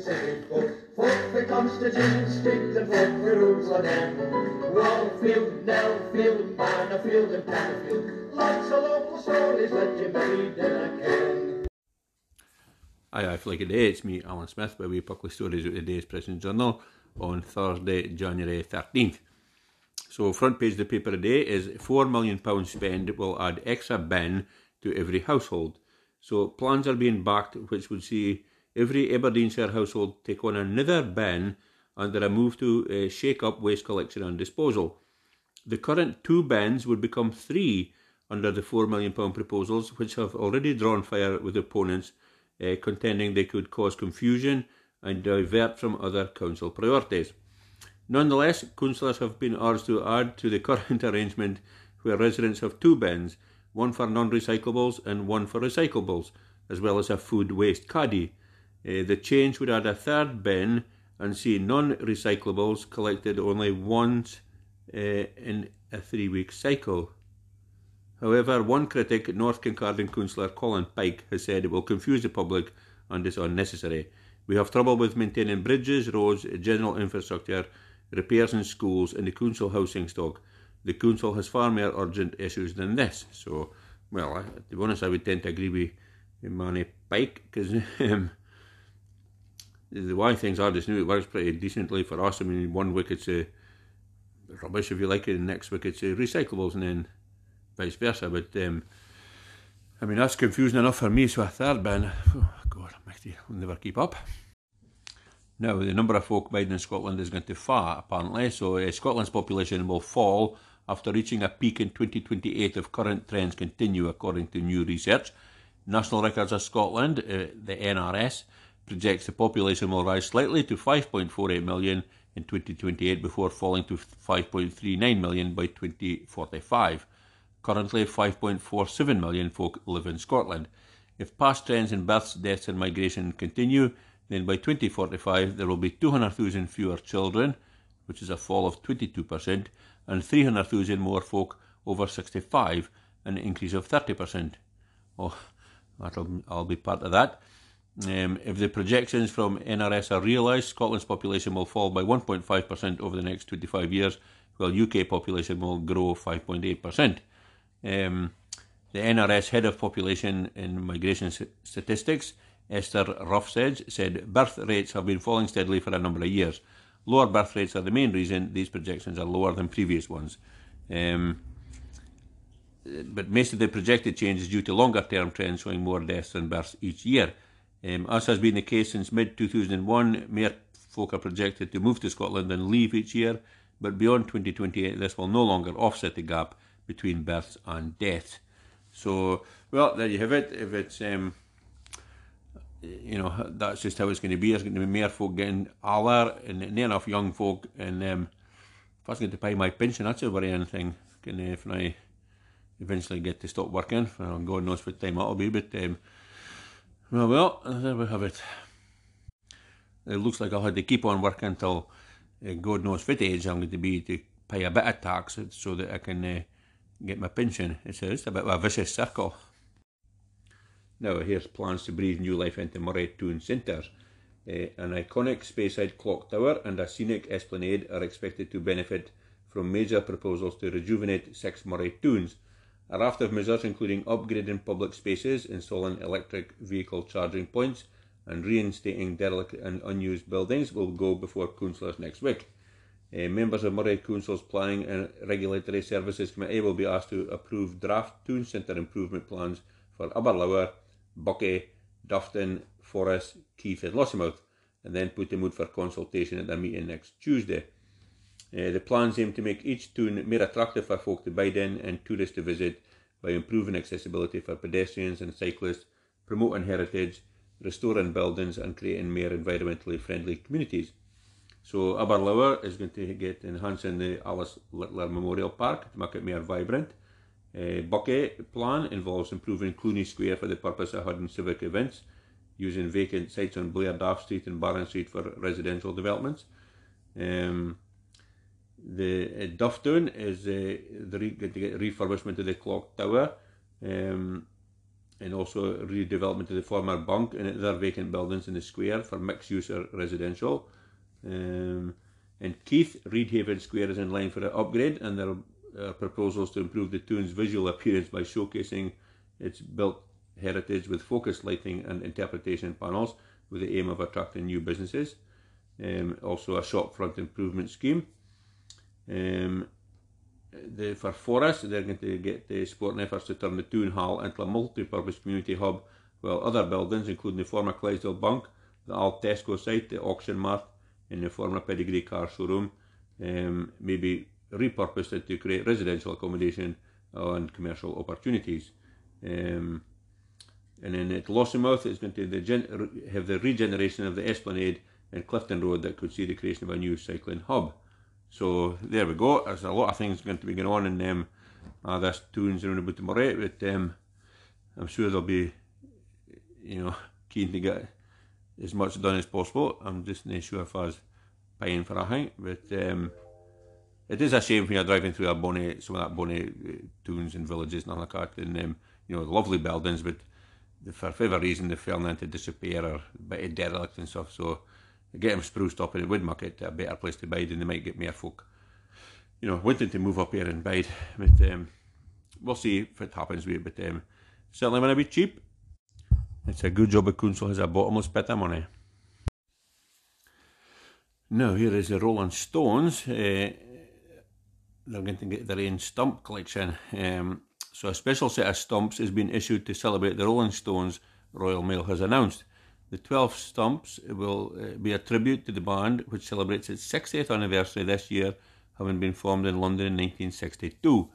city folk. Folk for Constantine and folk for Mannofield and. Lots of local stories a day, it's me, Alan Smith, by we Puckley Stories of the day's Press and Journal on Thursday, January 13th. So, front page of the paper today is £4 million spend will add extra bin to every household. So, plans are being backed which would see every Aberdeenshire household take on another bin under a move to uh, shake up waste collection and disposal. The current two bins would become three under the £4 million proposals, which have already drawn fire with opponents uh, contending they could cause confusion and divert from other council priorities. Nonetheless, councillors have been urged to add to the current arrangement where residents have two bins, one for non-recyclables and one for recyclables, as well as a food waste caddy. Uh, the change would add a third bin and see non-recyclables collected only once uh, in a three-week cycle. However, one critic, North Kincardine councillor Colin Pike, has said it will confuse the public and is unnecessary. We have trouble with maintaining bridges, roads, general infrastructure, repairs in schools, and the council housing stock. The council has far more urgent issues than this. So, well, to be honest, I would tend to agree with Manny Pike because um, the way things are just now, it works pretty decently for us. I mean, one week it's uh, rubbish, if you like it, and next week it's uh, recyclables, and then vice versa. But um, I mean, that's confusing enough for me. So a third bin, oh God, I'll never keep up. Now, the number of folk biding in Scotland is going to fall, apparently. So uh, Scotland's population will fall after reaching a peak in 2028 if current trends continue, according to new research. National Records of Scotland, uh, the NRS, projects the population will rise slightly to 5.48 million in 2028 before falling to 5.39 million by 2045. Currently, 5.47 million folk live in Scotland. If past trends in births, deaths, and migration continue, then by 2045 there will be 200,000 fewer children, which is a fall of 22%, and 300,000 more folk over 65, an increase of 30%. Oh, that'll, I'll be part of that. Um, if the projections from NRS are realised, Scotland's population will fall by 1.5% over the next 25 years, while UK population will grow 5.8%. Um, the NRS head of population and migration statistics, Esther Roughsedge, said birth rates have been falling steadily for a number of years. Lower birth rates are the main reason these projections are lower than previous ones. Um, but most of the projected change is due to longer term trends showing more deaths than births each year. Um, as has been the case since mid 2001, more folk are projected to move to Scotland and leave each year, but beyond 2028, this will no longer offset the gap between births and deaths. So, well, there you have it. If it's, um, you know, that's just how it's going to be. There's going to be more folk getting older and not enough young folk. And um, if I was going to pay my pension, that's a worrying thing. Can, if I eventually get to stop working, God knows what time that'll be, but um, well, well, there we have it. It looks like I'll have to keep on working until uh, God knows what age I'm going to be to pay a bit of tax so that I can uh, get my pension. It's it's a bit of a vicious circle. Now, here's plans to breathe new life into Moray Toon Centre. Uh, an iconic Speyside clock tower and a scenic esplanade are expected to benefit from major proposals to rejuvenate six Moray Toons. A raft of measures, including upgrading public spaces, installing electric vehicle charging points, and reinstating derelict and unused buildings, will go before councillors next week. Uh, members of Moray Council's Planning and Regulatory Services Committee will be asked to approve draft Toon Centre improvement plans for Aberlour, Buckie, Dufftown, Forres, Keith and Lossiemouth, and then put them out for consultation at their meeting next Tuesday. Uh, the plans aim to make each toon more attractive for folk to bide in and tourists to visit by improving accessibility for pedestrians and cyclists, promoting heritage, restoring buildings and creating more environmentally friendly communities. So Aberlour is going to get enhancing the Alice Littler Memorial Park to make it more vibrant. Uh, Buckie plan involves improving Cluny Square for the purpose of holding civic events, using vacant sites on Blair Daff Street and Barron Street for residential developments. Um, the uh, is uh, the re- refurbishment of the clock tower, um, and also redevelopment of the former bank and other vacant buildings in the square for mixed use or residential. Um, and Keith, Reidhaven Square is in line for an upgrade, and there are proposals to improve the town's visual appearance by showcasing its built heritage with focused lighting and interpretation panels with the aim of attracting new businesses. Um, also, a shopfront improvement scheme. Um, the, for Forres, they're going to get the sporting efforts to turn the Toon Hall into a multi-purpose community hub, while other buildings, including the former Clydesdale Bank, the Old Tesco site, the auction mart, and the former Pedigree car showroom, um, may be repurposed to create residential accommodation and commercial opportunities. Um, and then at Lossiemouth, it's going to have the regeneration of the Esplanade and Clifton Road that could see the creation of a new cycling hub. So there we go. There's a lot of things going to be going on in um, uh, this tunes around about tomorrow, but um, I'm sure they'll be, you know, keen to get as much done as possible. I'm just not sure if I was paying for a thing, but um, it is a shame when you're driving through a bonny, some of that bonny uh, tunes and villages and all like that, and um, you know, lovely buildings, but for whatever reason they fell into disrepair or a bit of derelict and stuff. So get them spruced up would make it a better place to bide and they might get more folk, you know, wanting to move up here and bide. But um, we'll see if it happens with it. But um, certainly when it be cheap, it's a good job the council has a bottomless pit of money. Now here is the Rolling Stones. Uh, they're going to get their own stump collection. Um, so a special set of stumps has been issued to celebrate the Rolling Stones, Royal Mail has announced. The 12 stumps will uh, be a tribute to the band, which celebrates its 60th anniversary this year, having been formed in London in 1962.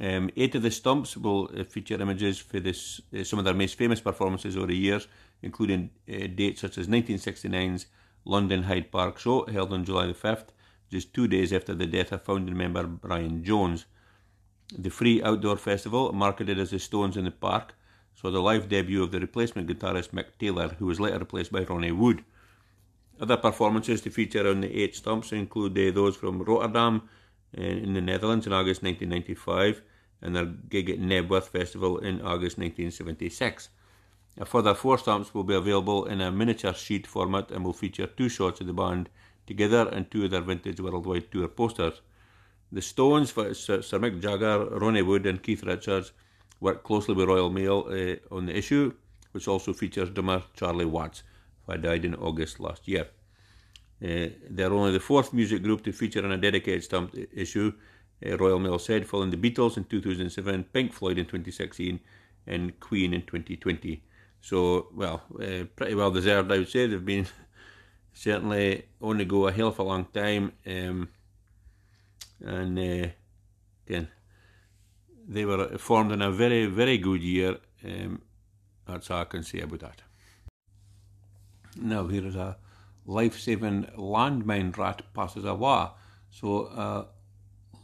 Um, eight of the stumps will uh, feature images for this, uh, some of their most famous performances over the years, including uh, dates such as 1969's London Hyde Park show, held on July the 5th, just two days after the death of founding member Brian Jones. The free outdoor festival, marketed as the Stones in the Park, saw the live debut of the replacement guitarist Mick Taylor, who was later replaced by Ronnie Wood. Other performances to feature on the eight stumps include uh, those from Rotterdam uh, in the Netherlands in August 1995 and their gig at Knebworth Festival in August 1976. A further four stumps will be available in a miniature sheet format and will feature two shots of the band together and two of their vintage worldwide tour posters. The Stones, Sir, Sir Mick Jagger, Ronnie Wood, and Keith Richards worked closely with Royal Mail uh, on the issue, which also features drummer Charlie Watts, who died in August last year. Uh, they're only the fourth music group to feature in a dedicated stamped issue, uh, Royal Mail said, following the Beatles in 2007, Pink Floyd in 2016, and Queen in 2020. So, well, uh, pretty well deserved, I would say. They've been certainly on the go a hell of a long time. Um, and uh, again, they were formed in a very, very good year. Um, that's all I can say about that. Now, here is a life saving landmine rat passes a law. So, a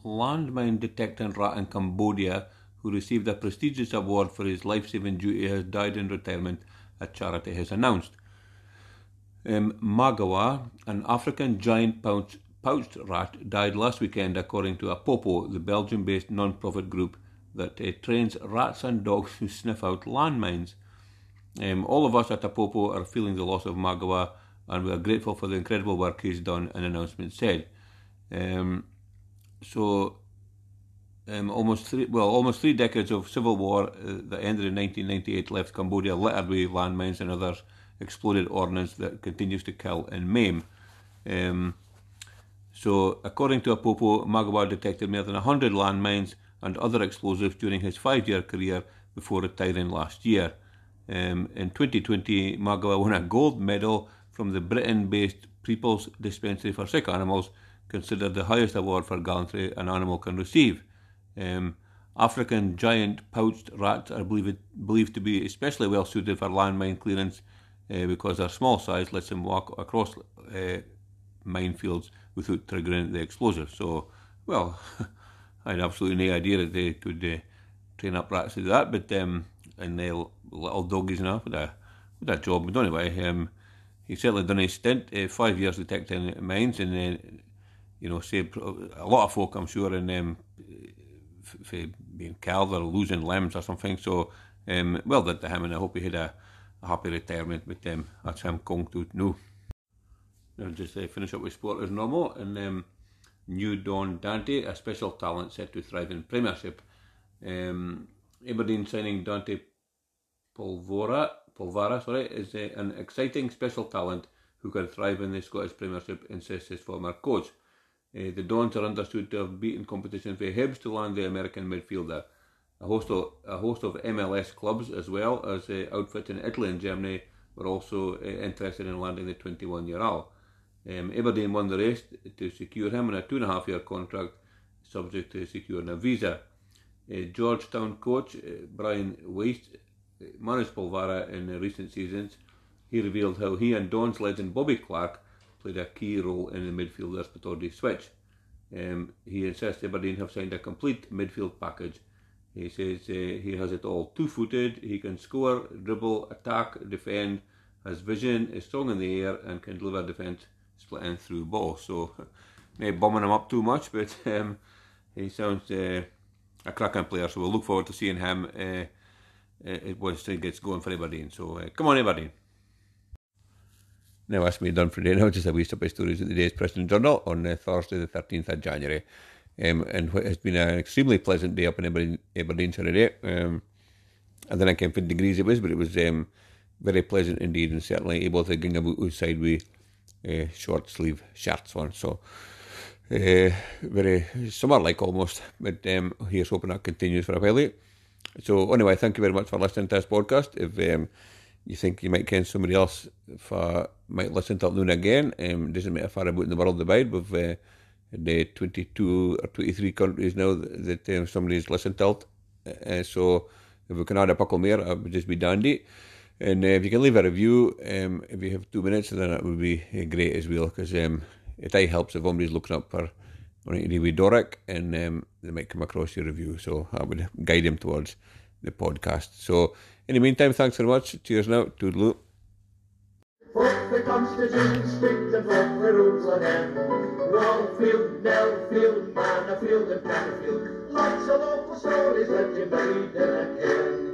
landmine detecting rat in Cambodia who received a prestigious award for his life saving duty has died in retirement, a charity has announced. Um, Magawa, an African giant pouched, pouched rat, died last weekend, according to Apopo, the Belgium based non profit group that uh, trains rats and dogs to sniff out landmines. Um, all of us at Apopo are feeling the loss of Magawa and we are grateful for the incredible work he's done, an announcement said. Um, so, um, almost three, well, almost three decades of civil war uh, that ended in 1998 left Cambodia littered with landmines and other exploded ordnance that continues to kill and maim. Um, so, according to Apopo, Magawa detected more than 100 landmines and other explosives during his five year career before retiring last year. Um, in 2020, Magawa won a gold medal from the Britain based People's Dispensary for Sick Animals, considered the highest award for gallantry an animal can receive. Um, African giant pouched rats are believed, believed to be especially well suited for landmine clearance uh, because their small size lets them walk across uh, minefields without triggering the explosive. So, well, I had absolutely no idea that they could uh, train up rats to do that, but um, and they little doggies and all with a with that job. But anyway, um, he certainly done his stint, uh, five years detecting mines, and then uh, you know saved a lot of folk, I'm sure, in um, for being killed or losing limbs or something. So um, well done to him, and I hope he had a, a happy retirement with them. That's him kong tut no. Now just uh, finish up with sport as normal, and um, new Don Dante, a special talent set to thrive in Premiership. Um, Aberdeen signing Dante Polvora, Polvara sorry, is uh, an exciting special talent who can thrive in the Scottish Premiership, insists his former coach. Uh, the Dons are understood to have beaten competition for Hibs to land the American midfielder. A host of, a host of MLS clubs, as well as uh, outfits in Italy and Germany, were also uh, interested in landing the 21 year old. Um, Aberdeen won the race to secure him in a two and a half year contract, subject to securing a visa. Uh, Georgetown coach uh, Brian Wiese uh, managed Polvara in recent seasons. He revealed how he and Don's legend Bobby Clark played a key role in the midfielder's Pittodrie switch. Um, he insists Aberdeen have signed a complete midfield package. He says uh, he has it all two footed, he can score, dribble, attack, defend, has vision, is strong in the air, and can deliver defence split in through ball. So, maybe bombing him up too much, but um, he sounds uh, a cracking player. So, we'll look forward to seeing him uh, uh, once it gets going for Aberdeen. So, uh, come on, Aberdeen. Now, that's me done for today. Now, just a wee step of stories at the day's Press and Journal on uh, Thursday, the 13th of January. Um, and what has been an extremely pleasant day up in Aberdeen, Aberdeenshire today. Um, I don't know what degrees it was, but it was um, very pleasant indeed, and certainly able to ging about outside with uh, short sleeve shirts on. So, uh, very summer like almost. But um, here's hoping that continues for a while. So, anyway, thank you very much for listening to this podcast. If um, you think you might ken somebody else for might listen to it noon again. Um, doesn't matter far about in the world divide. We've uh, the 22 or 23 countries now that, that um, somebody's listened to it. Uh, so if we can add a couple more, it would just be dandy. And uh, if you can leave a review, um, if you have two minutes, then that would be uh, great as well, because um, it helps if somebody's looking up for to with Doric, and um, they might come across your review. So I would guide them towards the podcast. So in the meantime, thanks very much. Cheers now. Toodaloo. Fuck the the rules Nellfield, Mannofield and. Lots of local stories that you made in a.